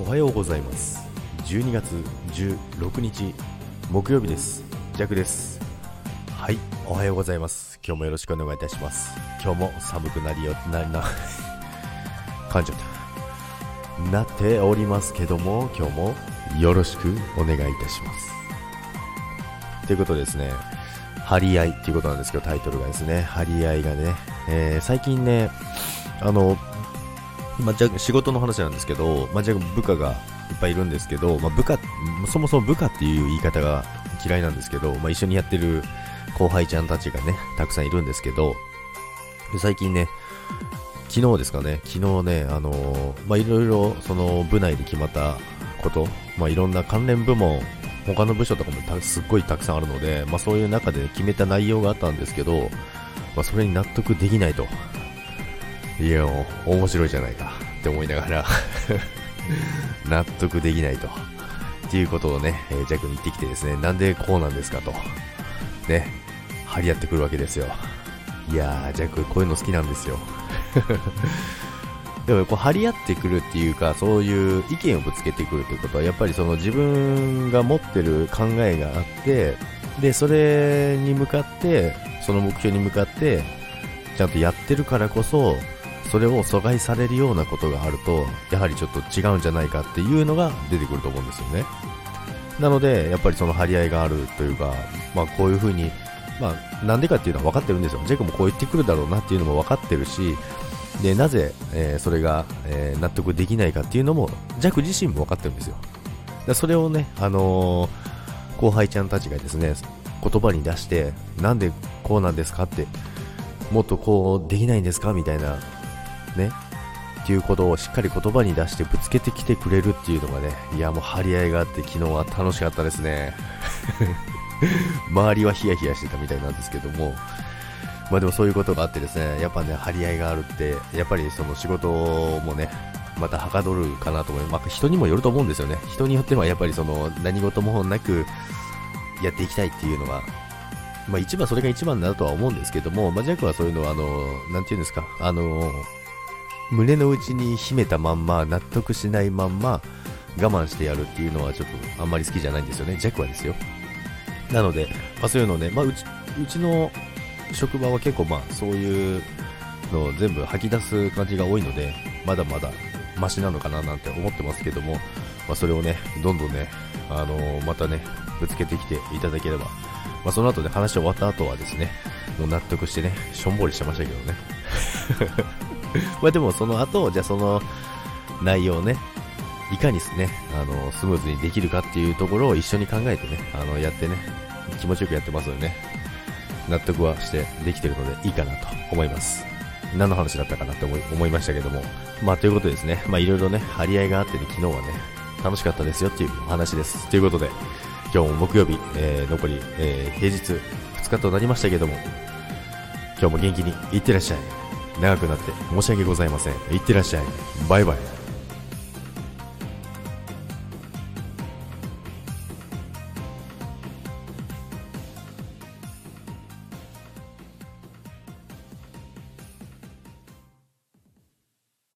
おはようございます。12月16日木曜日です。ジャクです。はい。おはようございます。今日もよろしくお願いいたします。今日も寒くなりよなな 噛んじゃった。なっておりますけども今日もよろしくお願いいたします。ということでですね。張り合いっていうことなんですけどタイトルがですね。張り合いがね、えー、最近ねあのまあ、じゃ仕事の話なんですけど、まあ、じゃ部下がいっぱいいるんですけど、まあ、部下、そもそも部下っていう言い方が嫌いなんですけど、まあ、一緒にやってる後輩ちゃんたちがね、たくさんいるんですけど、最近ね、昨日ですかね、昨日ね、あのー、まあ、いろいろその部内で決まったこと、まあ、いろんな関連部門、他の部署とかもすっごいたくさんあるので、まあ、そういう中で決めた内容があったんですけど、まあ、それに納得できないと。いや、面白いじゃないかって思いながら 納得できないと。っていうことをね、えー、ジャックに言ってきてですね、なんでこうなんですかと。ね、張り合ってくるわけですよ。いやー、ジャックこういうの好きなんですよ。でもこう張り合ってくるっていうか、そういう意見をぶつけてくるということは、やっぱりその自分が持ってる考えがあって、で、それに向かって、その目標に向かって、ちゃんとやってるからこそ、それを阻害されるようなことがあると、やはりちょっと違うんじゃないかっていうのが出てくると思うんですよね。なので、やっぱりその張り合いがあるというか、まあこういう風に、まあなんでかっていうのは分かってるんですよ。ジェイクもこう言ってくるだろうなっていうのも分かってるし、で、なぜ、えー、それが、えー、納得できないかっていうのも、ジャック自身も分かってるんですよ。でそれをね、あのー、後輩ちゃんたちがですね、言葉に出して、なんでこうなんですかって、もっとこうできないんですかみたいなね、っていうことをしっかり言葉に出してぶつけてきてくれるっていうのがね、いやもう張り合いがあって昨日は楽しかったですね。周りはヒヤヒヤしてたみたいなんですけども、まあでもそういうことがあってですね、やっぱね、張り合いがあるって、やっぱりその仕事もね、またはかどるかなと思います。まあ、人にもよると思うんですよね。人によってはやっぱりその何事もなくやっていきたいっていうのが、まあ一番それが一番だとは思うんですけども、まあジャックはそういうのはあの、なんていうんですか、あの、胸の内に秘めたまんま、納得しないまんま、我慢してやるっていうのはちょっとあんまり好きじゃないんですよね。弱はですよ。なので、まあ、そういうのね、まあ、うち、うちの職場は結構まあ、そういうのを全部吐き出す感じが多いので、まだまだマシなのかななんて思ってますけども、まあ、それをね、どんどんね、あのー、またね、ぶつけてきていただければ、まあ、その後、ね、話終わった後はですね、もう納得してね、しょんぼりしてましたけどね。まあでもその後、じゃあその内容をね、いかにね、あの、スムーズにできるかっていうところを一緒に考えてね、あの、やってね、気持ちよくやってますのでね、納得はしてできてるのでいいかなと思います。何の話だったかなって思い思いましたけども。まあということでですね、まあいろいろね、張り合いがあってね、昨日はね、楽しかったですよっていうお話です。ということで、今日も木曜日、えー、残り、えー、平日2日となりましたけども、今日も元気にいってらっしゃい。長くなって申し訳ございません。いってらっしゃい。バイバイ。